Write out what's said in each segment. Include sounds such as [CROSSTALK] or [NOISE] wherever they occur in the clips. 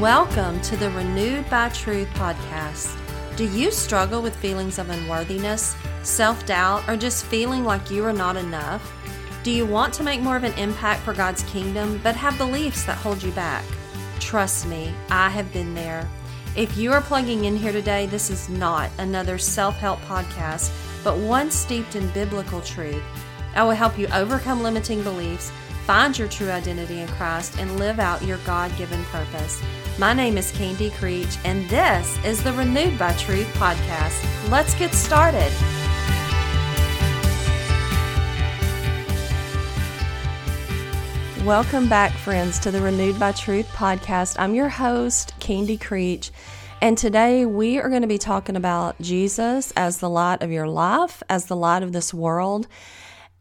Welcome to the Renewed by Truth podcast. Do you struggle with feelings of unworthiness, self doubt, or just feeling like you are not enough? Do you want to make more of an impact for God's kingdom but have beliefs that hold you back? Trust me, I have been there. If you are plugging in here today, this is not another self help podcast, but one steeped in biblical truth. I will help you overcome limiting beliefs find your true identity in Christ, and live out your God given purpose. My name is Candy Creech, and this is the Renewed by Truth podcast. Let's get started. Welcome back, friends, to the Renewed by Truth podcast. I'm your host, Candy Creech. And today we are going to be talking about Jesus as the light of your life, as the light of this world.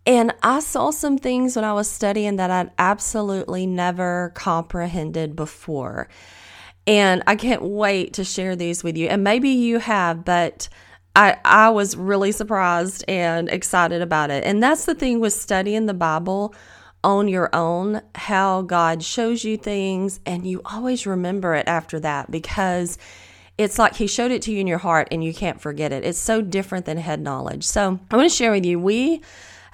And I saw some things when I was studying that I'd absolutely never comprehended before. And I can't wait to share these with you. And maybe you have, but I, I was really surprised and excited about it. And that's the thing with studying the Bible on your own, how God shows you things, and you always remember it after that because it's like He showed it to you in your heart and you can't forget it. It's so different than head knowledge. So I want to share with you, we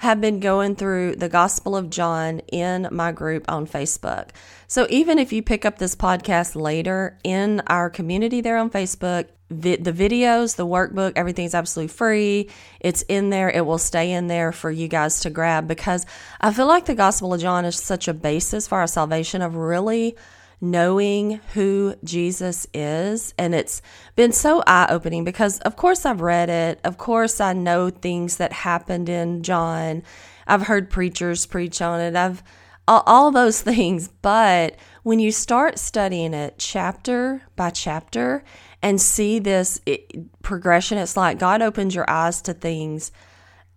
have been going through the Gospel of John in my group on Facebook. So even if you pick up this podcast later in our community there on Facebook, the videos, the workbook, everything's absolutely free. It's in there. It will stay in there for you guys to grab because I feel like the Gospel of John is such a basis for our salvation of really knowing who Jesus is. And it's been so eye opening because, of course, I've read it. Of course, I know things that happened in John. I've heard preachers preach on it. I've all, those [LAUGHS] things. But when you start studying it chapter by chapter and see this progression, it's like God opens your eyes to things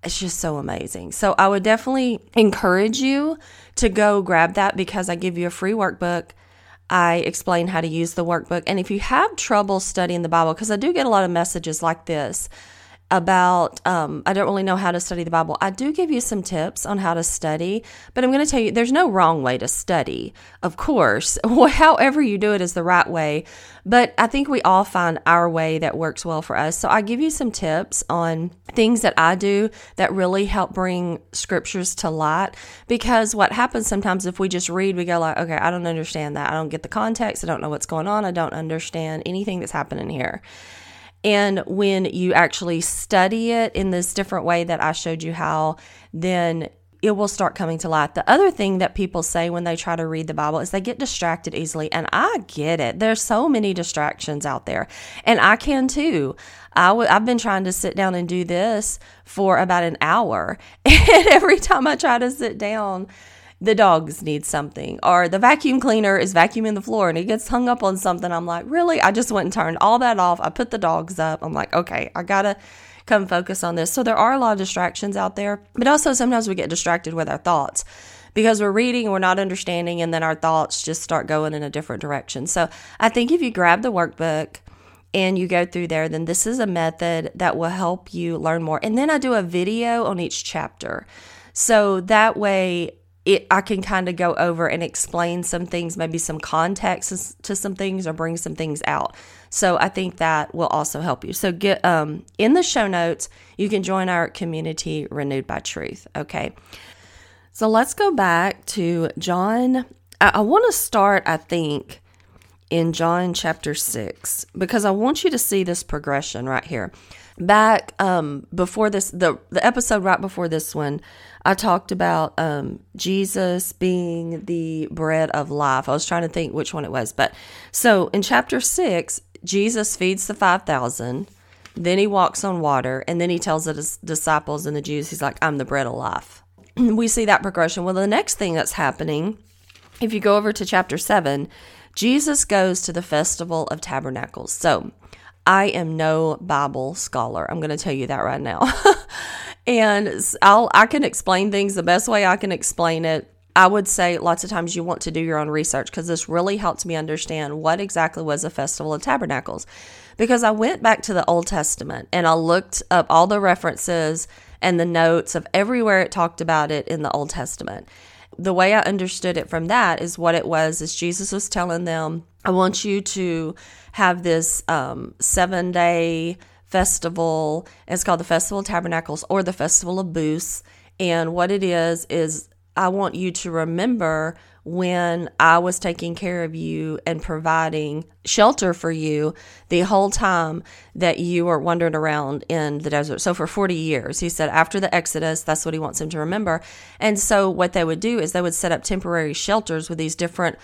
it's just so amazing. So I would definitely encourage you to go grab that because I give you a free workbook I explain how to use the workbook. And if you have trouble studying the Bible, because I do get a lot of messages like this about um, I don't really know how to study the Bible. I do give you some tips on how to study, but I'm going to tell you there's no wrong way to study. Of course, [LAUGHS] however you do it is the right way, but I think we all find our way that works well for us. So I give you some tips on things that I do that really help bring scriptures to light because what happens sometimes if we just read we go like, okay, I don't understand that. I don't get the context. I don't know what's going on. I don't understand anything that's happening here. And when you actually study it in this different way that I showed you how, then it will start coming to light. The other thing that people say when they try to read the Bible is they get distracted easily. And I get it. There's so many distractions out there. And I can too. i w- I've been trying to sit down and do this for about an hour. [LAUGHS] And every time I try to sit down, the dogs need something or the vacuum cleaner is vacuuming the floor and it gets hung up on something. I'm like, really? I just went and turned all that off. I put the dogs up. I'm like, okay, I gotta come focus on this. So there are a lot of distractions out there, but also sometimes we get distracted with our thoughts because we're reading and we're not understanding, and then our thoughts just start going in a different direction. So I think if you grab the workbook, and you go through there, then this is a method that will help you learn more. And then I do a video on each chapter. So that way it I can kind of go over and explain some things, maybe some context to some things or bring some things out. So I think that will also help you. So get um in the show notes, you can join our community renewed by truth. Okay. So let's go back to John. I, I want to start, I think, in John chapter 6 because I want you to see this progression right here. Back um, before this, the, the episode right before this one, I talked about um, Jesus being the bread of life. I was trying to think which one it was. But so in chapter 6, Jesus feeds the 5,000. Then he walks on water. And then he tells his disciples and the Jews, he's like, I'm the bread of life. [CLEARS THROAT] we see that progression. Well, the next thing that's happening, if you go over to chapter 7, Jesus goes to the Festival of Tabernacles. So I am no Bible scholar. I'm going to tell you that right now. [LAUGHS] and I'll I can explain things the best way I can explain it. I would say lots of times you want to do your own research because this really helps me understand what exactly was a Festival of Tabernacles. Because I went back to the Old Testament and I looked up all the references and the notes of everywhere it talked about it in the Old Testament the way I understood it from that is what it was is Jesus was telling them, I want you to have this um, seven day festival. It's called the Festival of Tabernacles or the Festival of Booths. And what it is, is I want you to remember when I was taking care of you and providing shelter for you the whole time that you were wandering around in the desert. So for 40 years, he said after the Exodus, that's what he wants him to remember. And so what they would do is they would set up temporary shelters with these different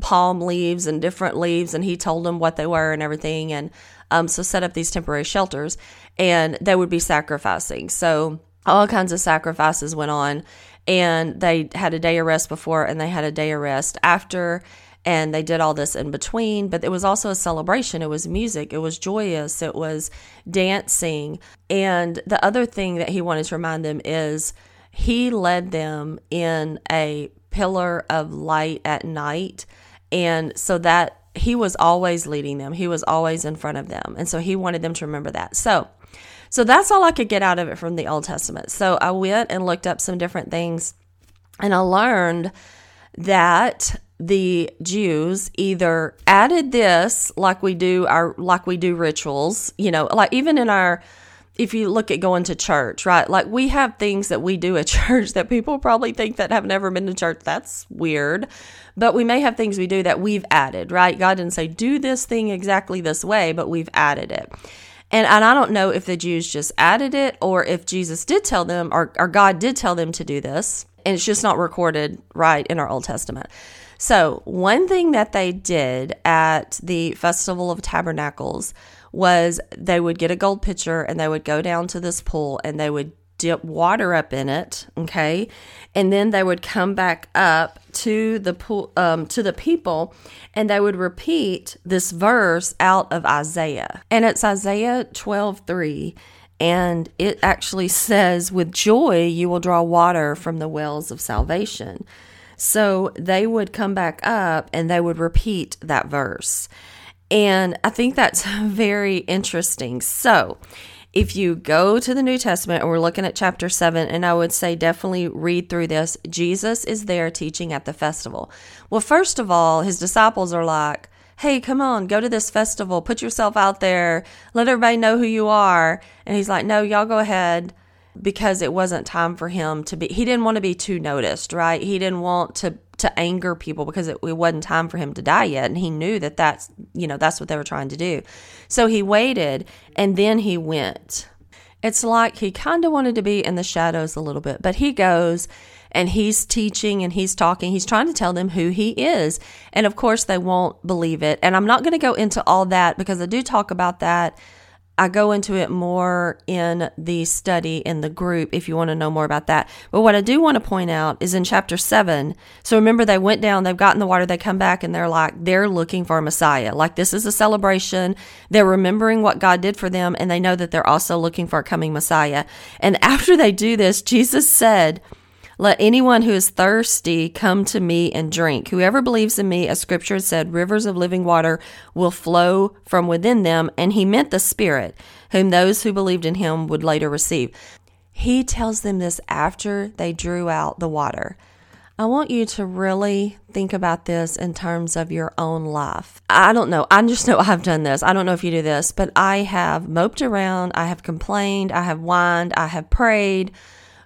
palm leaves and different leaves. And he told them what they were and everything. And um, so set up these temporary shelters and they would be sacrificing. So all kinds of sacrifices went on and they had a day of rest before and they had a day of rest after and they did all this in between but it was also a celebration it was music it was joyous it was dancing and the other thing that he wanted to remind them is he led them in a pillar of light at night and so that he was always leading them. He was always in front of them. And so he wanted them to remember that. So so that's all I could get out of it from the Old Testament. So I went and looked up some different things and I learned that the Jews either added this like we do our like we do rituals, you know, like even in our if you look at going to church, right? Like we have things that we do at [LAUGHS] church that people probably think that have never been to church. That's weird. But we may have things we do that we've added, right? God didn't say do this thing exactly this way, but we've added it. And, and I don't know if the Jews just added it or if Jesus did tell them or, or God did tell them to do this. And it's just not recorded right in our Old Testament. So, one thing that they did at the Festival of Tabernacles was they would get a gold pitcher and they would go down to this pool and they would dip water up in it, okay? And then they would come back up to the pool, um, to the people and they would repeat this verse out of Isaiah. And it's Isaiah 12 3. And it actually says, With joy you will draw water from the wells of salvation. So they would come back up and they would repeat that verse. And I think that's [LAUGHS] very interesting. So if you go to the New Testament and we're looking at chapter 7, and I would say definitely read through this, Jesus is there teaching at the festival. Well, first of all, his disciples are like, hey, come on, go to this festival, put yourself out there, let everybody know who you are. And he's like, no, y'all go ahead because it wasn't time for him to be, he didn't want to be too noticed, right? He didn't want to to anger people because it, it, wasn't time for him to die yet. And he knew that that's you know that's what they were trying to do. So he waited and then he went. It's like he kind of wanted to be in the shadows a little bit but he goes and he's teaching and he's talking. He's trying to tell them who he is. And of course they won't believe it. And i'm not going to go into all that because i do talk about that I go into it more in the study in the group if you want to know more about that. But what I do want to point out is in chapter 7. So remember, they went down, they've gotten the water, they come back, and they're like, they're looking for a Messiah. Like, this is a celebration. They're remembering what God did for them, and they know that they're also looking for a coming Messiah. And after they do this, Jesus said, let anyone who is thirsty come to me and drink. Whoever believes in me, as scripture said, rivers of living water will flow from within them. And he meant the Spirit, whom those who believed in him would later receive. He tells them this after they drew out the water. I want you to really think about this in terms of your own life. I don't know. I just know I've done this. I don't know if you do this, but I have moped around. I have complained. I have whined. I have prayed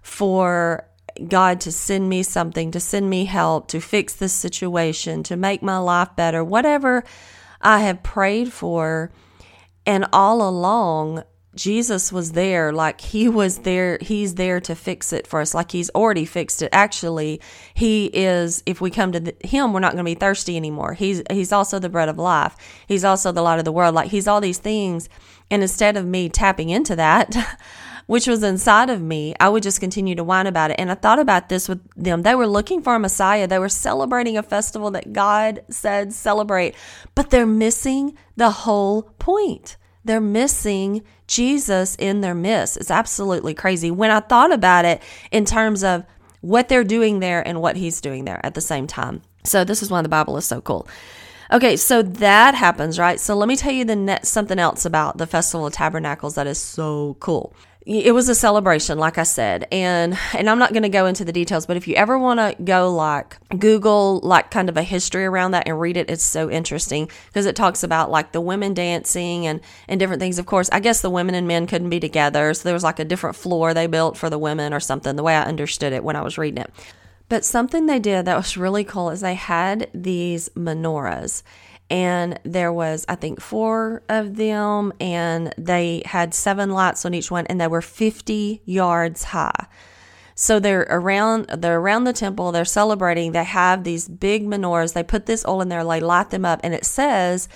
for God to send me something, to send me help, to fix this situation, to make my life better, whatever I have prayed for. And all along, Jesus was there, like he was there, he's there to fix it for us, like he's already fixed it. Actually, he is, if we come to the, him, we're not going to be thirsty anymore. He's, he's also the bread of life. He's also the light of the world. Like he's all these things. And instead of me tapping into that, [LAUGHS] which was inside of me, I would just continue to whine about it. And I thought about this with them. They were looking for a Messiah. They were celebrating a festival that God said celebrate, but they're missing the whole point. They're missing Jesus in their midst. It's absolutely crazy. When I thought about it in terms of what they're doing there and what he's doing there at the same time. So this is why the Bible is so cool. Okay, so that happens, right? So let me tell you the net, something else about the Festival of Tabernacles that is so cool. It was a celebration like i said and and i'm not going to go into the details but if you ever want to go like google like kind of a history around that and read it it's so interesting because it talks about like the women dancing and and different things. Of course i guess the women and men couldn't be together so there was like a different floor they built for the women or something the way i understood it when i was reading it. But something they did that was really cool is they had these menorahs and there was i think four of them and they had seven lights on each one and they were 50 yards high. So they're around they're around the temple they're celebrating they have these big menorahs they put this oil in there they light them up and it says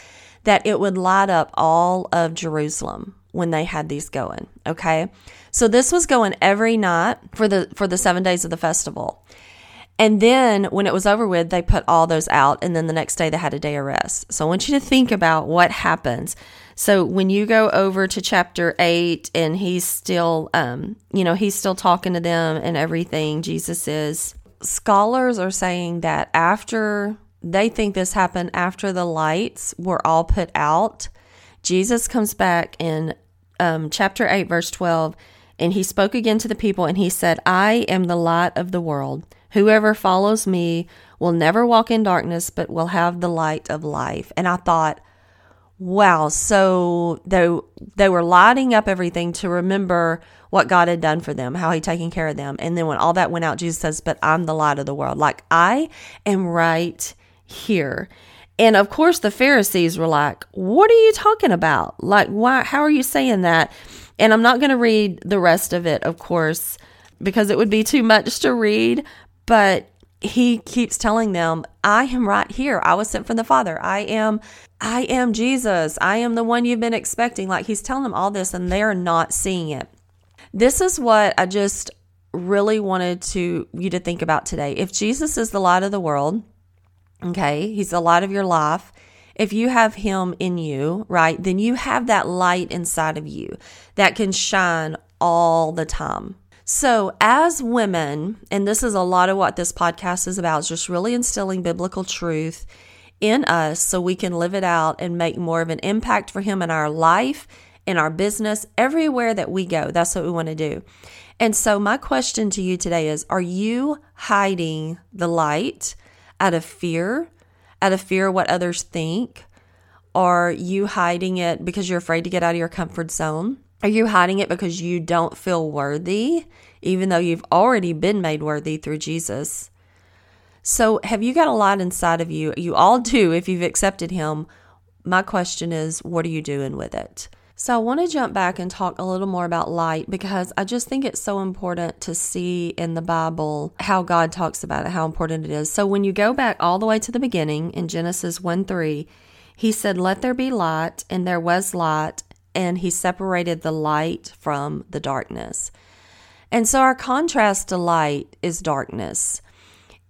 that it would light up all of jerusalem when they had these going okay? So this was going every night for the for the seven days of the festival and then when it was over with, they put all those out. And then the next day they had a day of rest. So I want you to think about what happens. So when you go over to chapter eight and he's still, um, you know, he's still talking to them and everything, Jesus is. Scholars are saying that after they think this happened after the lights were all put out, Jesus comes back in um, chapter 8, verse 12, and he spoke again to the people and he said, I am the light of the world. Whoever follows me will never walk in darkness, but will have the light of life. And I thought, wow, so they, they were lighting up everything to remember what God had done for them, how He'd taken care of them. And then when all that went out, Jesus says, But I'm the light of the world. Like, I am right here. And of course, the Pharisees were like, What are you talking about? Like, why? How are you saying that? And I'm not going to read the rest of it, of course, because it would be too much to read. But he keeps telling them, I am right here. I was sent from the Father. I am I am Jesus. I am the one you've been expecting. Like he's telling them all this and they are not seeing it. This is what I just really wanted to you to think about today. If Jesus is the light of the world, okay, he's the light of your life. If you have him in you, right, then you have that light inside of you that can shine all the time. So, as women, and this is a lot of what this podcast is about, is just really instilling biblical truth in us so we can live it out and make more of an impact for Him in our life, in our business, everywhere that we go. That's what we want to do. And so, my question to you today is Are you hiding the light out of fear, out of fear of what others think? Are you hiding it because you're afraid to get out of your comfort zone? Are you hiding it because you don't feel worthy, even though you've already been made worthy through Jesus? So, have you got a light inside of you? You all do if you've accepted Him. My question is, what are you doing with it? So, I want to jump back and talk a little more about light because I just think it's so important to see in the Bible how God talks about it, how important it is. So, when you go back all the way to the beginning in Genesis 1 3, He said, Let there be light, and there was light, and he separated the light from the darkness. And so our contrast to light is darkness.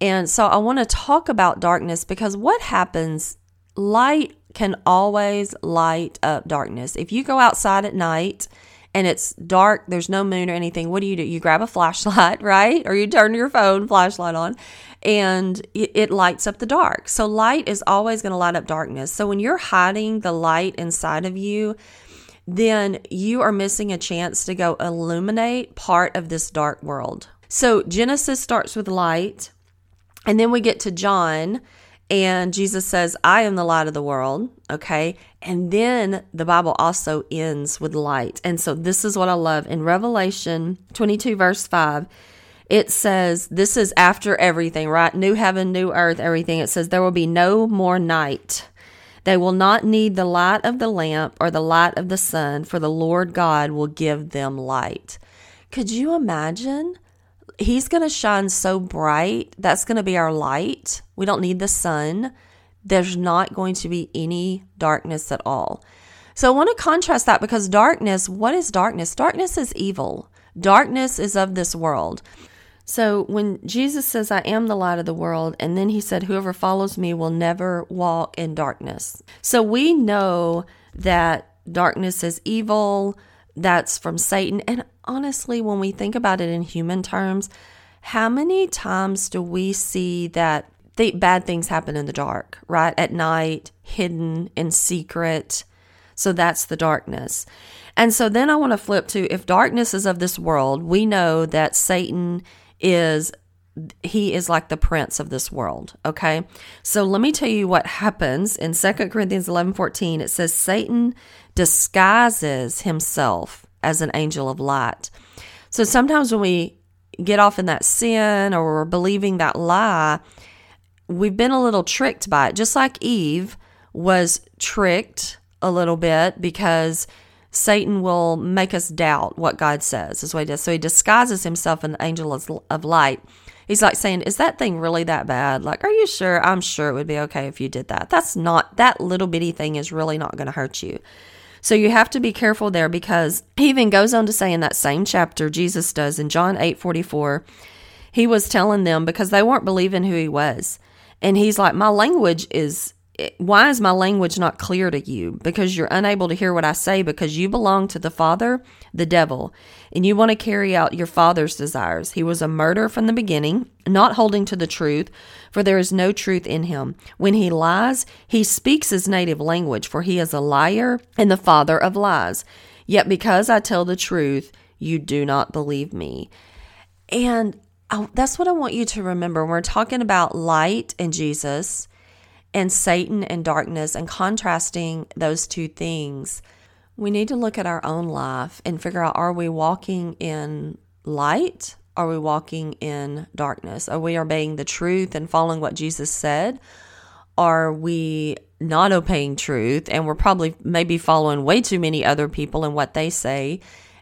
And so I want to talk about darkness because what happens, light can always light up darkness. If you go outside at night and it's dark, there's no moon or anything, what do you do? You grab a flashlight, [LAUGHS] right? Or you turn your phone flashlight on and it, lights up the dark. So light is always going to light up darkness. So when you're hiding the light inside of you, then you are missing a chance to go illuminate part of this dark world. So Genesis starts with light, and then we get to John, and Jesus says, I am the light of the world. Okay. And then the Bible also ends with light. And so this is what I love. In Revelation 22, verse 5, it says, This is after everything, right? New heaven, new earth, everything. It says, There will be no more night. They will not need the light of the lamp or the light of the sun, for the Lord God will give them light. Could you imagine? He's going to shine so bright. That's going to be our light. We don't need the sun. There's not going to be any darkness at all. So I want to contrast that because darkness, what is darkness? Darkness is evil. Darkness is of this world. So when Jesus says, I am the light of the world, and then he said, Whoever follows me will never walk in darkness. So we know that darkness is evil, that's from Satan. And honestly, when we think about it in human terms, how many times do we see that th- bad things happen in the dark, right? At night, hidden in secret? So that's the darkness. And so then I want to flip to if darkness is of this world, we know that Satan is he is like the prince of this world okay? So let me tell you what happens in 2 corinthians 11 14 it says satan disguises himself as an angel of light. So sometimes when we get off in that sin or we're believing that lie we've been a little tricked by it. Just like eve was tricked a little bit because Satan will make us doubt what God says, is what he does. So he disguises himself in an angel of light He's like saying, Is that thing really that bad? Like, are you sure? I'm sure it would be okay if you did that. That's not, that little bitty thing is really not going to hurt you. So you have to be careful there because he even goes on to say in that same chapter, Jesus does in John 8 44, he was telling them because they weren't believing who he was. And he's like, My language is why is my language not clear to you? Because you're unable to hear what I say because you belong to the Father, the devil, and you want to carry out your father's desires. He was a murderer from the beginning, not holding to the truth, for there is no truth in him. When he lies, he speaks his native language, for he is a liar and the father of lies. Yet because I tell the truth, you do not believe me. And I, that's what I want you to remember. When we're talking about light and Jesus, and Satan and darkness and contrasting those two things, we need to look at our own life and figure out are we walking in light? Are we walking in darkness? Are we obeying the truth and following what Jesus said? Are we not obeying truth and we're probably maybe following way too many other people and what they say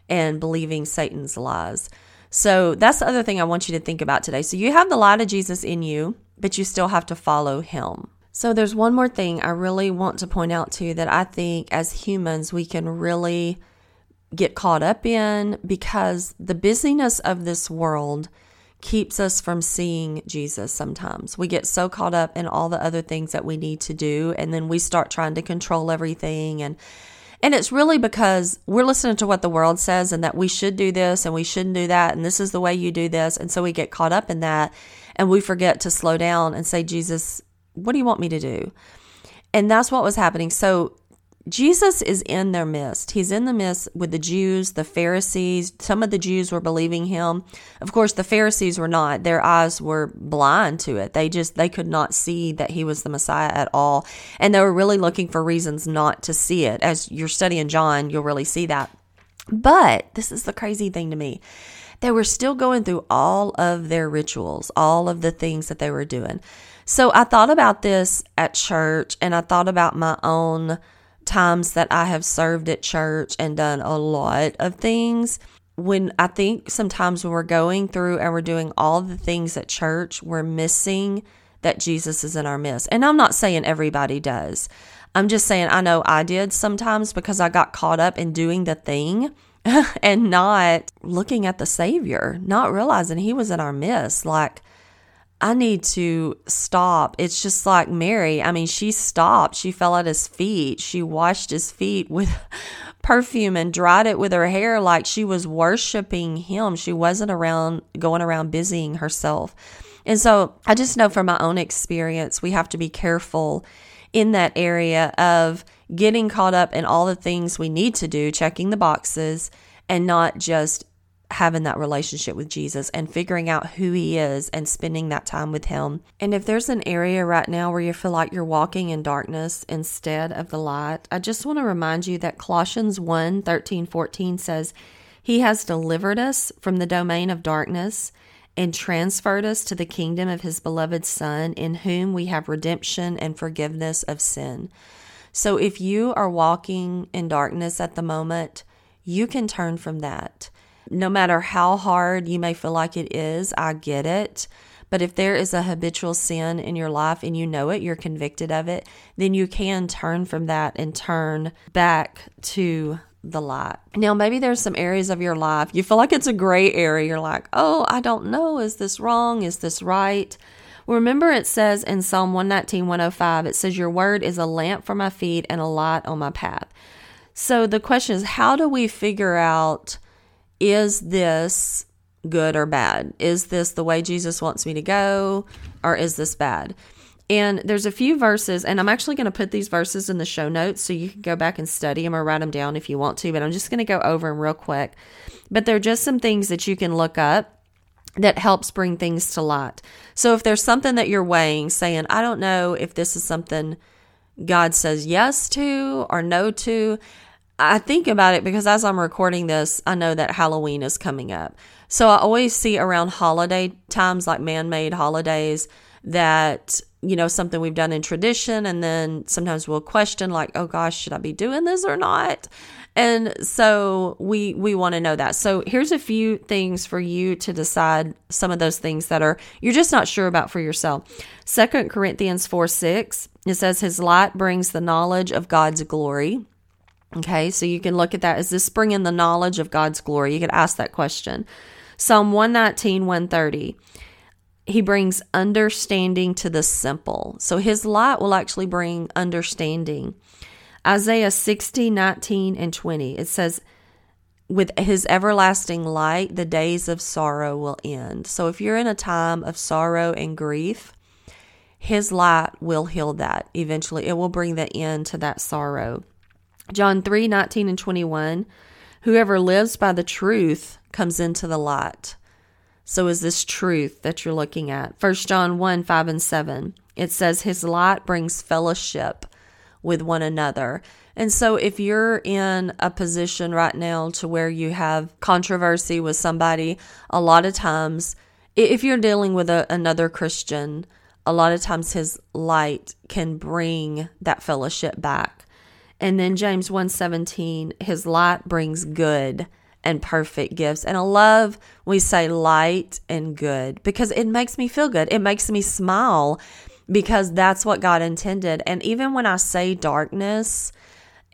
and believing Satan's lies? So that's the other thing I want you to think about today. So you have the light of Jesus in you, but you still have to follow him. So, there's one more thing I really want to point out to you that I think as humans we can really get caught up in because the busyness of this world keeps us from seeing Jesus sometimes. We get so caught up in all the other things that we need to do and then we start trying to control everything and and it's really because we're listening to what the world says and that we should do this and we shouldn't do that and this is the way you do this and so we get caught up in that and we forget to slow down and say Jesus what do you want me to do? And that's what was happening. So Jesus is in their midst. He's in the midst with the Jews, the Pharisees. Some of the Jews were believing him. Of course, the Pharisees were not. Their eyes were blind to it. They just they could not see that he was the Messiah at all. And they were really looking for reasons not to see it. As you're studying John, you'll really see that. But this is the crazy thing to me. They were still going through all of their rituals, all of the things that they were doing. So I thought about this at church and I thought about my own times that I have served at church and done a lot of things. When I think sometimes when we're going through and we're doing all the things at church, we're missing that Jesus is in our midst. And I'm not saying everybody does. I'm just saying I know I did sometimes because I got caught up in doing the thing [LAUGHS] and not looking at the Savior, not realizing He was in our midst. Like, I need to stop. It's just like Mary. I mean, she stopped. She fell at his feet. She washed his feet with [LAUGHS] perfume and dried it with her hair like she was worshiping him. She wasn't around going around busying herself. And so I just know from my own experience, we have to be careful in that area of getting caught up in all the things we need to do, checking the boxes, and not just having that relationship with Jesus and figuring out who he is and spending that time with him. And if there's an area right now where you feel like you're walking in darkness instead of the light, I just want to remind you that Colossians 1 13, 14 says, He has delivered us from the domain of darkness and transferred us to the kingdom of his beloved Son, in whom we have redemption and forgiveness of sin. So if you are walking in darkness at the moment, you can turn from that no matter how hard you may feel like it is, I get it. But if there is a habitual sin in your life and you know it, you're convicted of it, then you can turn from that and turn back to the light. Now, maybe there's some areas of your life you feel like it's a gray area. You're like, oh, I don't know. Is this wrong? Is this right? Remember, it says in Psalm 119, 105, it says, Your word is a lamp for my feet and a light on my path. So the question is, how do we figure out is this good or bad? Is this the way Jesus wants me to go or is this bad? And there's a few verses, and I'm actually going to put these verses in the show notes so you can go back and study them or write them down if you want to, but I'm just going to go over them real quick. But they're just some things that you can look up that helps bring things to light. So if there's something that you're weighing, saying, I don't know if this is something God says yes to or no to, I think about it because as I'm recording this, I know that Halloween is coming up. So I always see around holiday times, like man made holidays, that, you know, something we've done in tradition. And then sometimes we'll question, like, oh gosh, should I be doing this or not? And so we we want to know that. So here's a few things for you to decide some of those things that are you're just not sure about for yourself. Second Corinthians 4 6, it says his light brings the knowledge of God's glory. Okay, so you can look at that. Is this bringing the knowledge of God's glory? You could ask that question. Psalm 119, 130. He brings understanding to the simple. So his light will actually bring understanding. Isaiah 60, 19, and 20. It says, with his everlasting light, the days of sorrow will end. So if you're in a time of sorrow and grief, his light will heal that eventually. It will bring the end to that sorrow. John 3 19 and 21. Whoever lives by the truth comes into the light. So is this truth that you're looking at? 1 John 1 5 and 7. It says, His light brings fellowship with one another. And so if you're in a position right now to where you have controversy with somebody, a lot of times, if you're dealing with a, another Christian, a lot of times his light can bring that fellowship back. And then James 1:17, his light brings good and perfect gifts. And I love we say light and good because it makes me feel good. It makes me smile because that's what God intended. And even when I say darkness,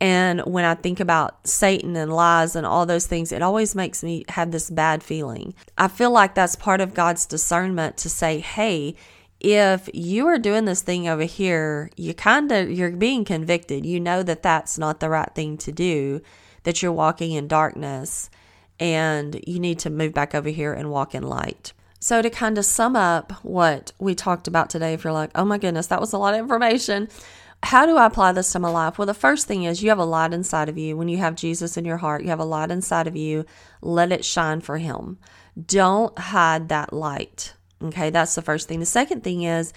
and when I think about Satan and lies and all those things, it always makes me have this bad feeling. I feel like that's part of God's discernment to say, hey, if you are doing this thing over here, you kind of you're being convicted. You know that that's not the right thing to do, that you're walking in darkness and you need to move back over here and walk in light. So, to kind of sum up what we talked about today, if you're like, oh my goodness, that was a lot of information, how do I apply this to my life? Well, the first thing is you have a light inside of you. When you have Jesus in your heart, you have a light inside of you. Let it shine for Him. Don't hide that light. Okay, that's the first thing. The second thing is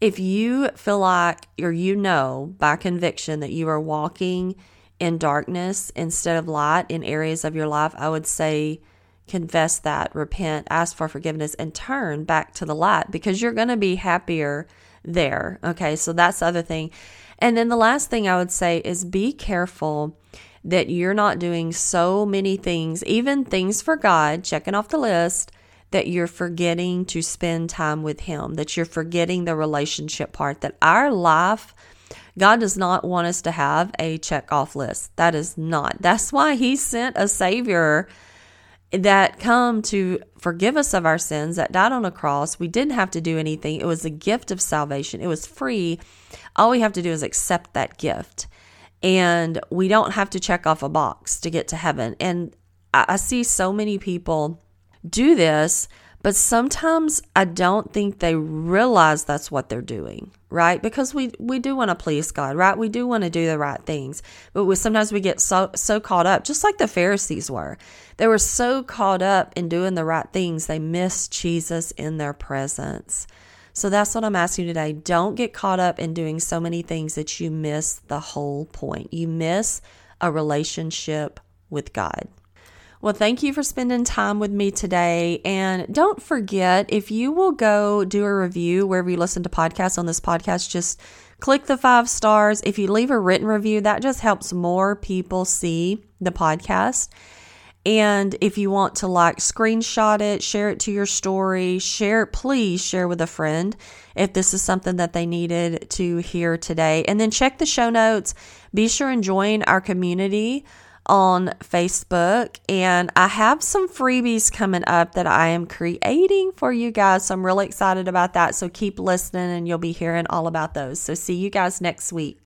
if you feel like, or you know by conviction that you are walking in darkness instead of light in areas of your life, I would say confess that, repent, ask for forgiveness, and turn back to the light because you're going to be happier there. Okay, so that's the other thing. And then the last thing I would say is be careful that you're not doing so many things, even things for God, checking off the list, that you're forgetting to spend time with Him, that you're forgetting the relationship part, that our life. God does not want us to have a check off list. That is not. That's why He sent a Savior that come to forgive us of our sins, that died on a cross. We didn't have to do anything. It was a gift of salvation. It was free. All we have to do is accept that gift. And we don't have to check off a box to get to heaven. And I, see so many people do this but sometimes I don't think they realize that's what they're doing, right? Because we we do want to please God, right? We do want to do the right things. But we, sometimes we get so so caught up, just like the Pharisees were. They were so caught up in doing the right things, they missed Jesus in their presence. So that's what I'm asking you today. Don't get caught up in doing so many things that you miss the whole point. You miss a relationship with God. Well, thank you for spending time with me today. And don't forget, if you will go do a review wherever you listen to podcasts on this podcast, just click the five stars. If you leave a written review, that just helps more people see the podcast. And if you want to like screenshot it, share it to your story, share please share with a friend if this is something that they needed to hear today. And then check the show notes. Be sure and join our community on Facebook, and I have some freebies coming up that I am creating for you guys. So I'm really excited about that. So keep listening, and you'll be hearing all about those. So see you guys next week.